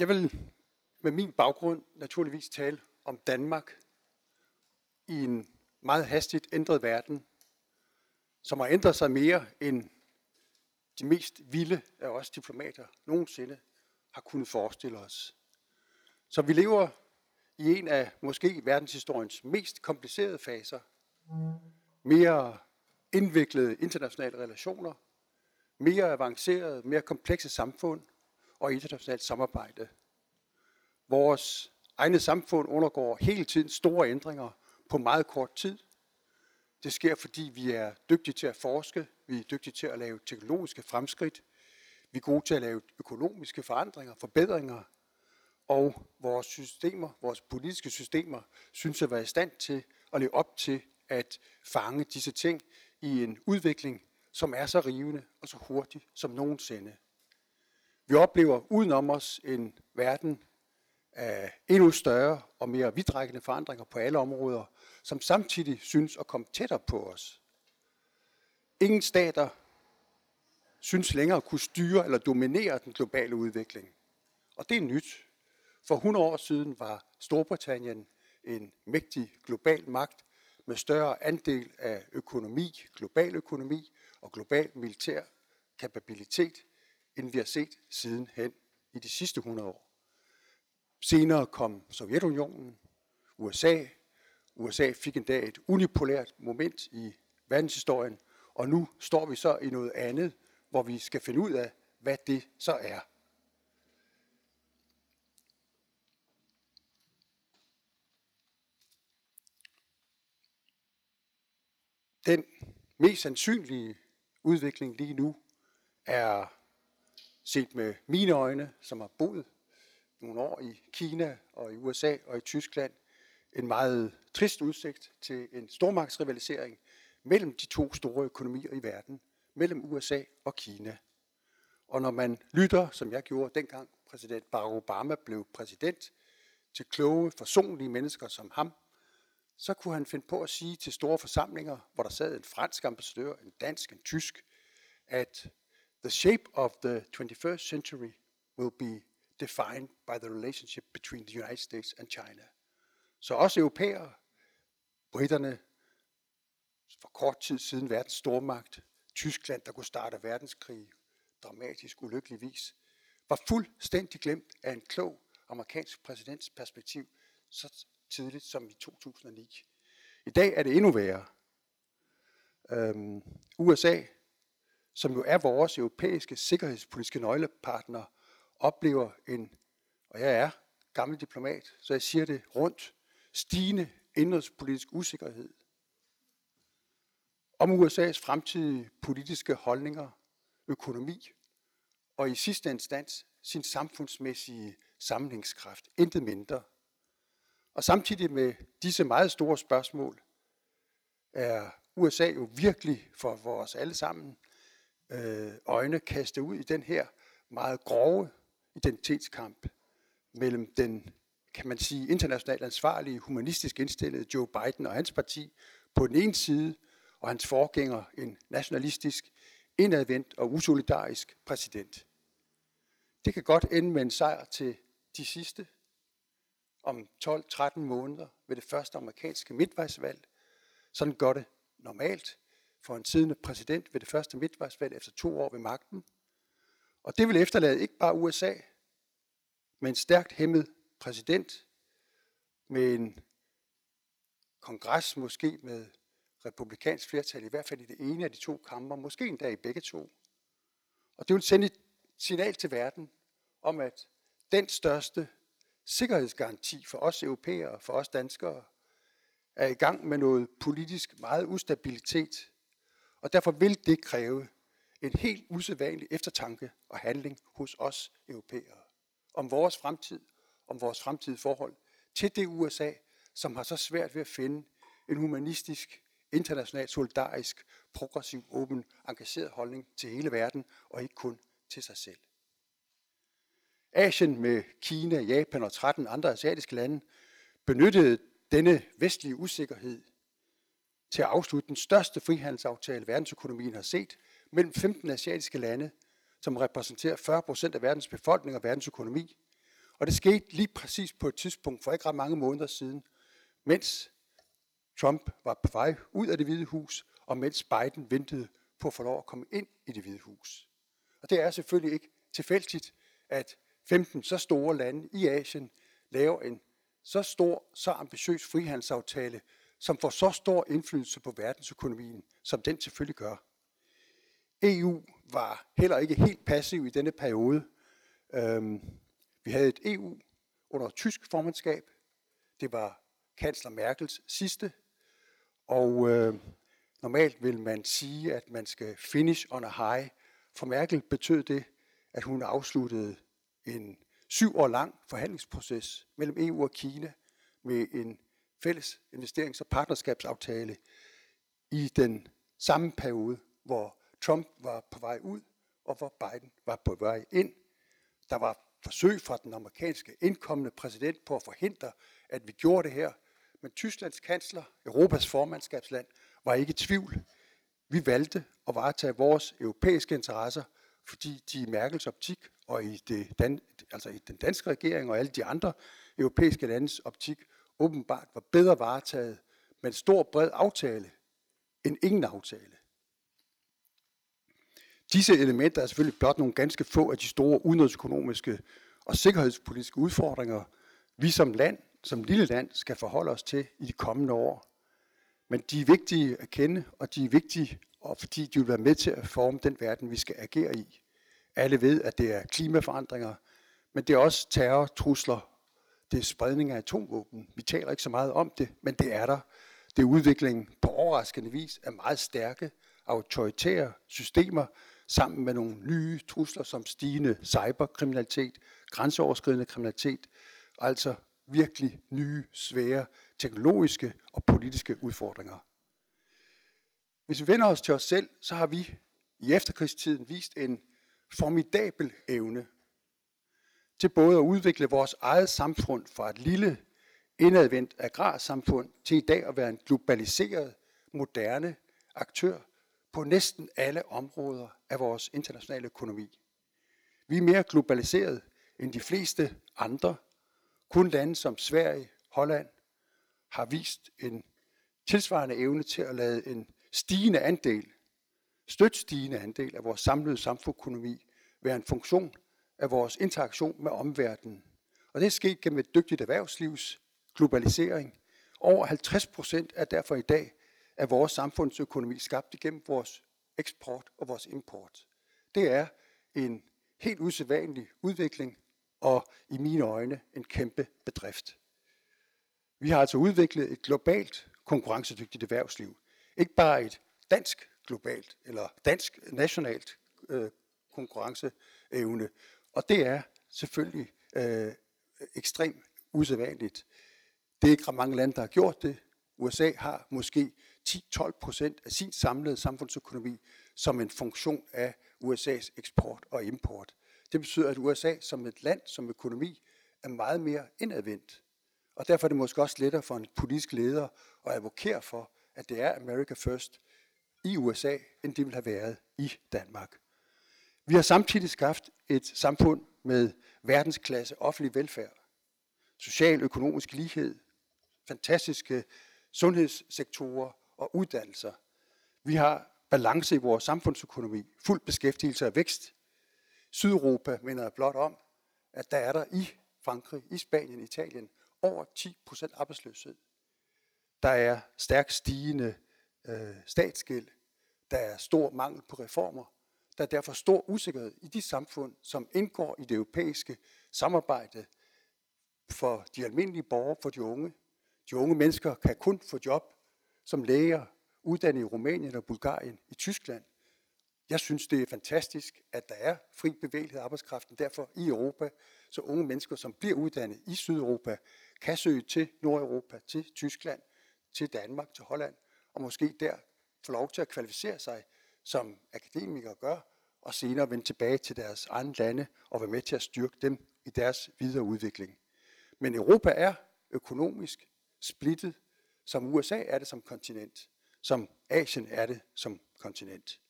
Jeg vil med min baggrund naturligvis tale om Danmark i en meget hastigt ændret verden, som har ændret sig mere end de mest vilde af os diplomater nogensinde har kunnet forestille os. Så vi lever i en af måske verdenshistoriens mest komplicerede faser. Mere indviklede internationale relationer, mere avancerede, mere komplekse samfund og internationalt samarbejde. Vores egne samfund undergår hele tiden store ændringer på meget kort tid. Det sker, fordi vi er dygtige til at forske, vi er dygtige til at lave teknologiske fremskridt, vi er gode til at lave økonomiske forandringer, forbedringer, og vores systemer, vores politiske systemer, synes at være i stand til at leve op til at fange disse ting i en udvikling, som er så rivende og så hurtig som nogensinde. Vi oplever udenom os en verden af endnu større og mere vidtrækkende forandringer på alle områder, som samtidig synes at komme tættere på os. Ingen stater synes længere at kunne styre eller dominere den globale udvikling. Og det er nyt. For 100 år siden var Storbritannien en mægtig global magt med større andel af økonomi, global økonomi og global militær kapabilitet, end vi har set sidenhen i de sidste 100 år. Senere kom Sovjetunionen, USA. USA fik en dag et unipolært moment i verdenshistorien, og nu står vi så i noget andet, hvor vi skal finde ud af, hvad det så er. Den mest sandsynlige udvikling lige nu er set med mine øjne, som har boet nogle år i Kina og i USA og i Tyskland, en meget trist udsigt til en stormagtsrivalisering mellem de to store økonomier i verden, mellem USA og Kina. Og når man lytter, som jeg gjorde dengang præsident Barack Obama blev præsident, til kloge, forsonlige mennesker som ham, så kunne han finde på at sige til store forsamlinger, hvor der sad en fransk ambassadør, en dansk, en tysk, at the shape of the 21st century will be defined by the relationship between the United States and China. Så også europæere, britterne, for kort tid siden verdens stormagt, Tyskland, der kunne starte verdenskrig dramatisk ulykkeligvis, var fuldstændig glemt af en klog amerikansk præsidents perspektiv så tidligt som i 2009. I dag er det endnu værre. Øhm, USA, som jo er vores europæiske sikkerhedspolitiske nøglepartner, oplever en, og jeg er gammel diplomat, så jeg siger det rundt, stigende indrigspolitisk usikkerhed om USA's fremtidige politiske holdninger, økonomi og i sidste instans sin samfundsmæssige sammenhængskraft. Intet mindre. Og samtidig med disse meget store spørgsmål er USA jo virkelig for vores alle sammen Øh, øjne kastet ud i den her meget grove identitetskamp mellem den, kan man sige, internationalt ansvarlige, humanistisk indstillede Joe Biden og hans parti på den ene side, og hans forgænger en nationalistisk, indadvendt og usolidarisk præsident. Det kan godt ende med en sejr til de sidste om 12-13 måneder ved det første amerikanske midtvejsvalg. Sådan gør det normalt for en siddende præsident ved det første midtvejsvalg efter to år ved magten. Og det vil efterlade ikke bare USA, men en stærkt hæmmet præsident med en kongres måske med republikansk flertal, i hvert fald i det ene af de to kammer, måske endda i begge to. Og det vil sende et signal til verden om, at den største sikkerhedsgaranti for os europæere, for os danskere, er i gang med noget politisk meget ustabilitet. Og derfor vil det kræve en helt usædvanlig eftertanke og handling hos os europæere om vores fremtid, om vores fremtidige forhold til det USA, som har så svært ved at finde en humanistisk, international, solidarisk, progressiv, åben, engageret holdning til hele verden, og ikke kun til sig selv. Asien med Kina, Japan og 13 andre asiatiske lande benyttede denne vestlige usikkerhed til at afslutte den største frihandelsaftale, verdensøkonomien har set, mellem 15 asiatiske lande, som repræsenterer 40 procent af verdens befolkning og verdens økonomi. Og det skete lige præcis på et tidspunkt for ikke ret mange måneder siden, mens Trump var på vej ud af det hvide hus, og mens Biden ventede på at få lov at komme ind i det hvide hus. Og det er selvfølgelig ikke tilfældigt, at 15 så store lande i Asien laver en så stor, så ambitiøs frihandelsaftale, som får så stor indflydelse på verdensøkonomien, som den selvfølgelig gør. EU var heller ikke helt passiv i denne periode. Øhm, vi havde et EU under tysk formandskab. Det var kansler Merkels sidste. Og øh, normalt vil man sige, at man skal finish on a high. For Merkel betød det, at hun afsluttede en syv år lang forhandlingsproces mellem EU og Kina med en fælles investerings- og partnerskabsaftale i den samme periode, hvor Trump var på vej ud, og hvor Biden var på vej ind. Der var forsøg fra den amerikanske indkommende præsident på at forhindre, at vi gjorde det her. Men Tysklands kansler, Europas formandskabsland, var ikke i tvivl. Vi valgte at varetage vores europæiske interesser, fordi de i Merkels optik og i, det dan, altså i den danske regering og alle de andre europæiske landes optik åbenbart var bedre varetaget med en stor bred aftale end ingen aftale. Disse elementer er selvfølgelig blot nogle ganske få af de store udenrigsøkonomiske og sikkerhedspolitiske udfordringer, vi som land, som lille land, skal forholde os til i de kommende år. Men de er vigtige at kende, og de er vigtige, og fordi de vil være med til at forme den verden, vi skal agere i. Alle ved, at det er klimaforandringer, men det er også terror, trusler det er spredning af atomvåben. Vi taler ikke så meget om det, men det er der. Det er udviklingen på overraskende vis af meget stærke autoritære systemer, sammen med nogle nye trusler som stigende cyberkriminalitet, grænseoverskridende kriminalitet, altså virkelig nye, svære teknologiske og politiske udfordringer. Hvis vi vender os til os selv, så har vi i efterkrigstiden vist en formidabel evne til både at udvikle vores eget samfund fra et lille, indadvendt agrarsamfund til i dag at være en globaliseret, moderne aktør på næsten alle områder af vores internationale økonomi. Vi er mere globaliseret end de fleste andre. Kun lande som Sverige, Holland har vist en tilsvarende evne til at lade en stigende andel, støt stigende andel af vores samlede samfundsøkonomi være en funktion af vores interaktion med omverdenen. Og det er sket gennem et dygtigt erhvervslivs globalisering. Over 50 procent er derfor i dag af vores samfundsøkonomi skabt igennem vores eksport og vores import. Det er en helt usædvanlig udvikling, og i mine øjne en kæmpe bedrift. Vi har altså udviklet et globalt konkurrencedygtigt erhvervsliv. Ikke bare et dansk globalt eller dansk nationalt øh, konkurrenceevne. Og det er selvfølgelig øh, ekstremt usædvanligt. Det er ikke ret mange lande, der har gjort det. USA har måske 10-12 procent af sin samlede samfundsøkonomi som en funktion af USA's eksport og import. Det betyder, at USA som et land, som økonomi, er meget mere indadvendt. Og derfor er det måske også lettere for en politisk leder at advokere for, at det er America First i USA, end det ville have været i Danmark. Vi har samtidig skabt et samfund med verdensklasse offentlig velfærd, social økonomisk lighed, fantastiske sundhedssektorer og uddannelser. Vi har balance i vores samfundsøkonomi, fuld beskæftigelse og vækst. Sydeuropa minder blot om, at der er der i Frankrig, i Spanien, Italien over 10 procent arbejdsløshed. Der er stærkt stigende øh, statsgæld. Der er stor mangel på reformer. Der er derfor stor usikkerhed i de samfund, som indgår i det europæiske samarbejde for de almindelige borgere, for de unge. De unge mennesker kan kun få job som læger, uddannet i Rumænien og Bulgarien, i Tyskland. Jeg synes, det er fantastisk, at der er fri bevægelighed af arbejdskraften derfor i Europa, så unge mennesker, som bliver uddannet i Sydeuropa, kan søge til Nordeuropa, til Tyskland, til Danmark, til Holland, og måske der få lov til at kvalificere sig, som akademikere gør, og senere vende tilbage til deres egne lande og være med til at styrke dem i deres videre udvikling. Men Europa er økonomisk splittet, som USA er det som kontinent, som Asien er det som kontinent.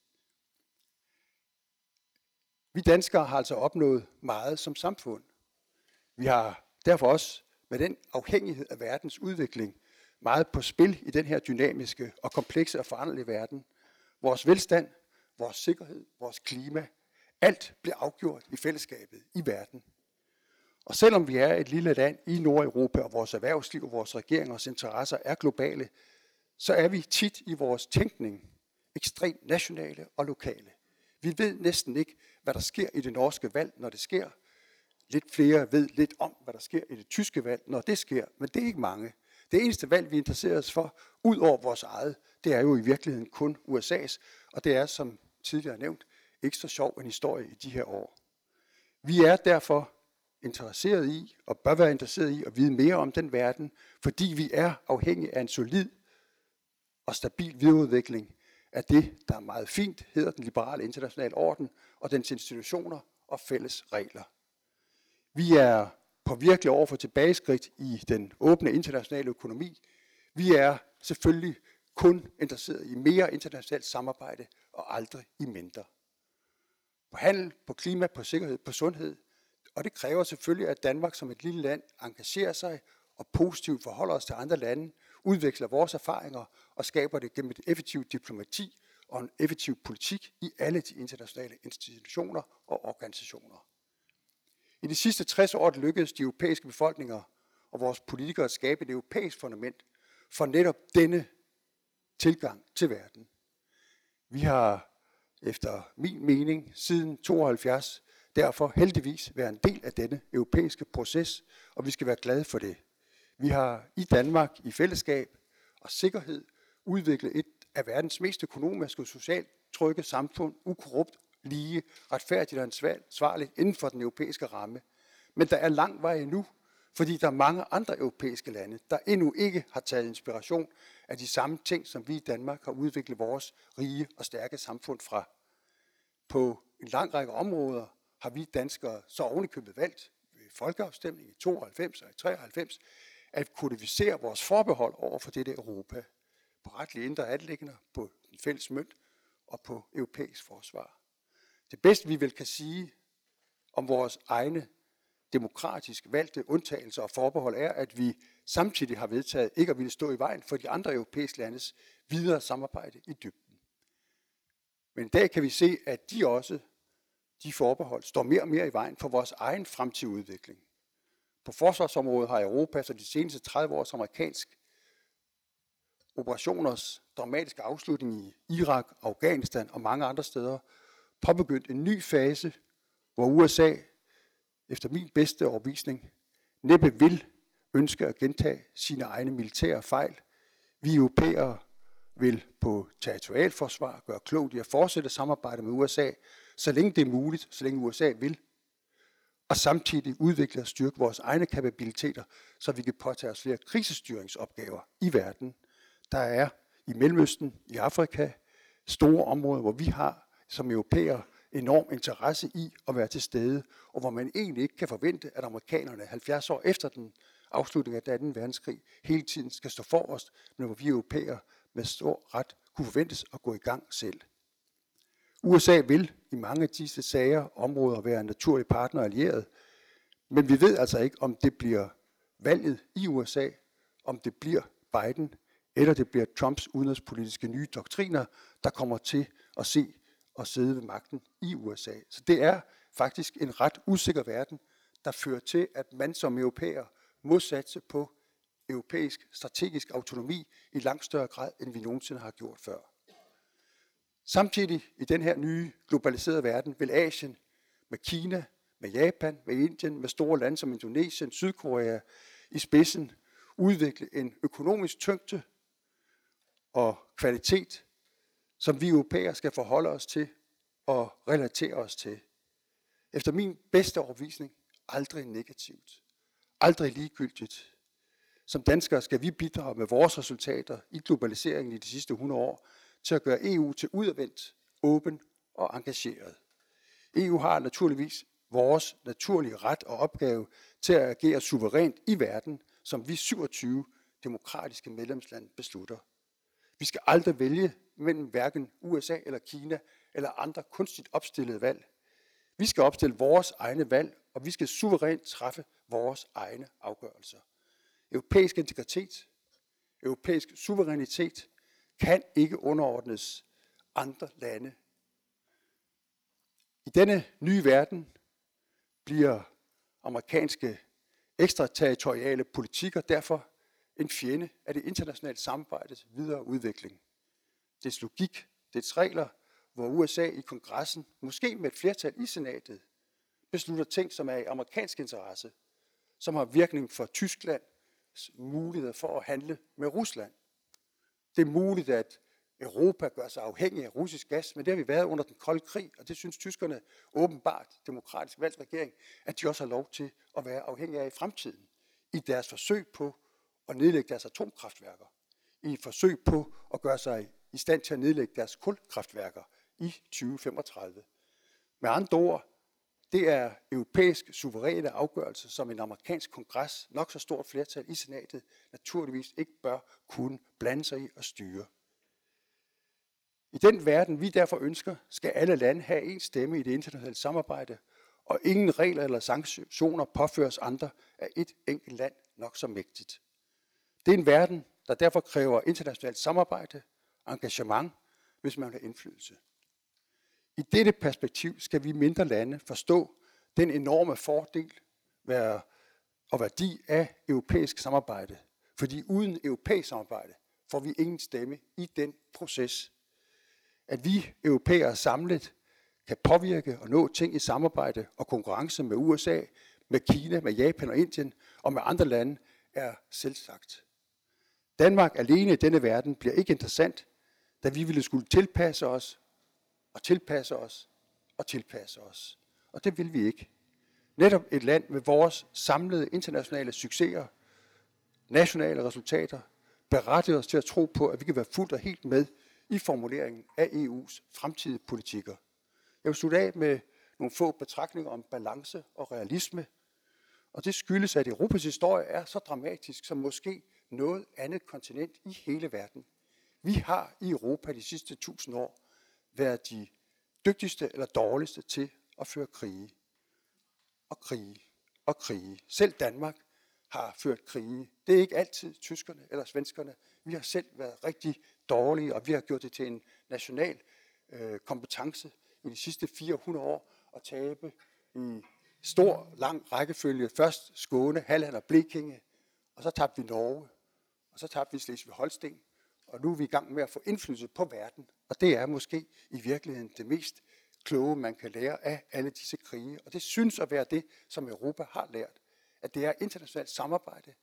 Vi danskere har altså opnået meget som samfund. Vi har derfor også med den afhængighed af verdens udvikling meget på spil i den her dynamiske og komplekse og foranderlige verden. Vores velstand, vores sikkerhed, vores klima, alt bliver afgjort i fællesskabet i verden. Og selvom vi er et lille land i Nordeuropa, og vores erhvervsliv og vores regeringers interesser er globale, så er vi tit i vores tænkning ekstremt nationale og lokale. Vi ved næsten ikke, hvad der sker i det norske valg, når det sker. Lidt flere ved lidt om, hvad der sker i det tyske valg, når det sker, men det er ikke mange. Det eneste valg, vi interesserer os for, ud over vores eget, det er jo i virkeligheden kun USA's, og det er, som tidligere nævnt, ikke så sjov en historie i de her år. Vi er derfor interesseret i, og bør være interesseret i, at vide mere om den verden, fordi vi er afhængige af en solid og stabil videreudvikling af det, der er meget fint, hedder den liberale internationale orden, og dens institutioner og fælles regler. Vi er på virkelig over for tilbageskridt i den åbne internationale økonomi. Vi er selvfølgelig kun interesseret i mere internationalt samarbejde og aldrig i mindre. På handel, på klima, på sikkerhed, på sundhed. Og det kræver selvfølgelig, at Danmark som et lille land engagerer sig og positivt forholder os til andre lande, udveksler vores erfaringer og skaber det gennem et effektivt diplomati og en effektiv politik i alle de internationale institutioner og organisationer. I de sidste 60 år lykkedes de europæiske befolkninger og vores politikere at skabe et europæisk fundament for netop denne tilgang til verden. Vi har efter min mening siden 72 derfor heldigvis været en del af denne europæiske proces, og vi skal være glade for det. Vi har i Danmark i fællesskab og sikkerhed udviklet et af verdens mest økonomiske og socialt trygge samfund, ukorrupt, lige, retfærdigt og ansvarligt inden for den europæiske ramme. Men der er lang vej endnu, fordi der er mange andre europæiske lande, der endnu ikke har taget inspiration af de samme ting, som vi i Danmark har udviklet vores rige og stærke samfund fra. På en lang række områder har vi danskere så ovenikøbet valgt ved folkeafstemning i 92 og i 93 at kodificere vores forbehold over for dette Europa på retlige indre anlæggende, på den fælles mønt og på europæisk forsvar. Det bedste vi vel kan sige om vores egne demokratisk valgte undtagelser og forbehold er, at vi samtidig har vedtaget ikke at ville stå i vejen for de andre europæiske landes videre samarbejde i dybden. Men i dag kan vi se, at de også, de forbehold, står mere og mere i vejen for vores egen fremtidige udvikling. På forsvarsområdet har Europa så de seneste 30 års amerikansk operationers dramatiske afslutning i Irak, Afghanistan og mange andre steder påbegyndt en ny fase, hvor USA, efter min bedste overvisning, næppe vil ønske at gentage sine egne militære fejl. Vi europæere vil på territorialforsvar gøre klogt i at fortsætte samarbejde med USA, så længe det er muligt, så længe USA vil, og samtidig udvikle og styrke vores egne kapabiliteter, så vi kan påtage os flere krisestyringsopgaver i verden. Der er i Mellemøsten, i Afrika, store områder, hvor vi har som europæere enorm interesse i at være til stede, og hvor man egentlig ikke kan forvente, at amerikanerne 70 år efter den afslutning af 2. verdenskrig hele tiden skal stå for os, men hvor vi europæer med stor ret kunne forventes at gå i gang selv. USA vil i mange af disse sager områder være en naturlig partner og allieret, men vi ved altså ikke, om det bliver valget i USA, om det bliver Biden, eller det bliver Trumps udenrigspolitiske nye doktriner, der kommer til at se og sidde ved magten i USA. Så det er faktisk en ret usikker verden, der fører til, at man som europæer må satse på europæisk strategisk autonomi i langt større grad, end vi nogensinde har gjort før. Samtidig i den her nye globaliserede verden vil Asien med Kina, med Japan, med Indien, med store lande som Indonesien, Sydkorea i spidsen udvikle en økonomisk tyngde og kvalitet, som vi europæere skal forholde os til og relatere os til. Efter min bedste overvisning, aldrig negativt. Aldrig ligegyldigt. Som danskere skal vi bidrage med vores resultater i globaliseringen i de sidste 100 år til at gøre EU til udadvendt, åben og engageret. EU har naturligvis vores naturlige ret og opgave til at agere suverænt i verden, som vi 27 demokratiske medlemslande beslutter. Vi skal aldrig vælge mellem hverken USA eller Kina eller andre kunstigt opstillede valg. Vi skal opstille vores egne valg, og vi skal suverænt træffe vores egne afgørelser. Europæisk integritet, europæisk suverænitet kan ikke underordnes andre lande. I denne nye verden bliver amerikanske ekstraterritoriale politikker derfor en fjende af det internationale samarbejdes videre udvikling. Dets logik, dets regler, hvor USA i kongressen, måske med et flertal i senatet, beslutter ting, som er i amerikansk interesse, som har virkning for Tysklands muligheder for at handle med Rusland. Det er muligt, at Europa gør sig afhængig af russisk gas, men det har vi været under den kolde krig, og det synes tyskerne åbenbart, demokratisk valgt regering, at de også har lov til at være afhængige af i fremtiden, i deres forsøg på at nedlægge deres atomkraftværker, i et forsøg på at gøre sig i stand til at nedlægge deres kulkraftværker i 2035. Med andre ord, det er europæisk suveræne afgørelse, som en amerikansk kongres, nok så stort flertal i senatet, naturligvis ikke bør kunne blande sig i og styre. I den verden, vi derfor ønsker, skal alle lande have en stemme i det internationale samarbejde, og ingen regler eller sanktioner påføres andre af et enkelt land nok så mægtigt. Det er en verden, der derfor kræver internationalt samarbejde, engagement, hvis man vil have indflydelse. I dette perspektiv skal vi mindre lande forstå den enorme fordel og værdi af europæisk samarbejde. Fordi uden europæisk samarbejde får vi ingen stemme i den proces. At vi europæere samlet kan påvirke og nå ting i samarbejde og konkurrence med USA, med Kina, med Japan og Indien og med andre lande, er selvsagt. Danmark alene i denne verden bliver ikke interessant, da vi ville skulle tilpasse os og tilpasse os og tilpasse os. Og det vil vi ikke. Netop et land med vores samlede internationale succeser, nationale resultater, berettiger os til at tro på, at vi kan være fuldt og helt med i formuleringen af EU's fremtidige politikker. Jeg vil slutte af med nogle få betragtninger om balance og realisme. Og det skyldes, at Europas historie er så dramatisk som måske noget andet kontinent i hele verden. Vi har i Europa de sidste tusind år været de dygtigste eller dårligste til at føre krige. Og krige og krige. Selv Danmark har ført krige. Det er ikke altid tyskerne eller svenskerne. Vi har selv været rigtig dårlige, og vi har gjort det til en national øh, kompetence i de sidste 400 år at tabe i stor, lang rækkefølge. Først Skåne, Halland og Blekinge, og så tabte vi Norge, og så tabte vi Slesvig Holsten, og nu er vi i gang med at få indflydelse på verden. Og det er måske i virkeligheden det mest kloge, man kan lære af alle disse krige. Og det synes at være det, som Europa har lært. At det er internationalt samarbejde,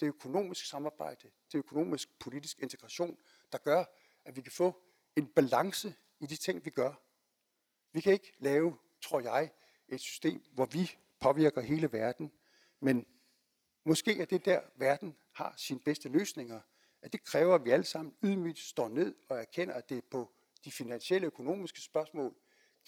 det er økonomisk samarbejde, det er økonomisk politisk integration, der gør, at vi kan få en balance i de ting, vi gør. Vi kan ikke lave, tror jeg, et system, hvor vi påvirker hele verden, men måske er det der, verden har sine bedste løsninger, at det kræver, at vi alle sammen ydmygt står ned og erkender, at det er på de finansielle økonomiske spørgsmål,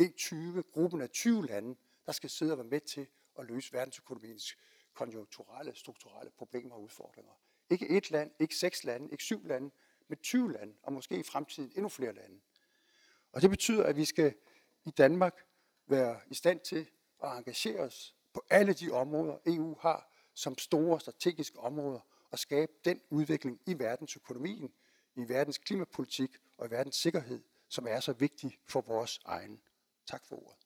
G20, gruppen af 20 lande, der skal sidde og være med til at løse verdensøkonomiens konjunkturelle, strukturelle problemer og udfordringer. Ikke et land, ikke seks lande, ikke syv lande, men 20 lande, og måske i fremtiden endnu flere lande. Og det betyder, at vi skal i Danmark være i stand til at engagere os på alle de områder, EU har som store strategiske områder, at skabe den udvikling i verdensøkonomien, i verdens klimapolitik og i verdens sikkerhed, som er så vigtig for vores egen. Tak for ordet.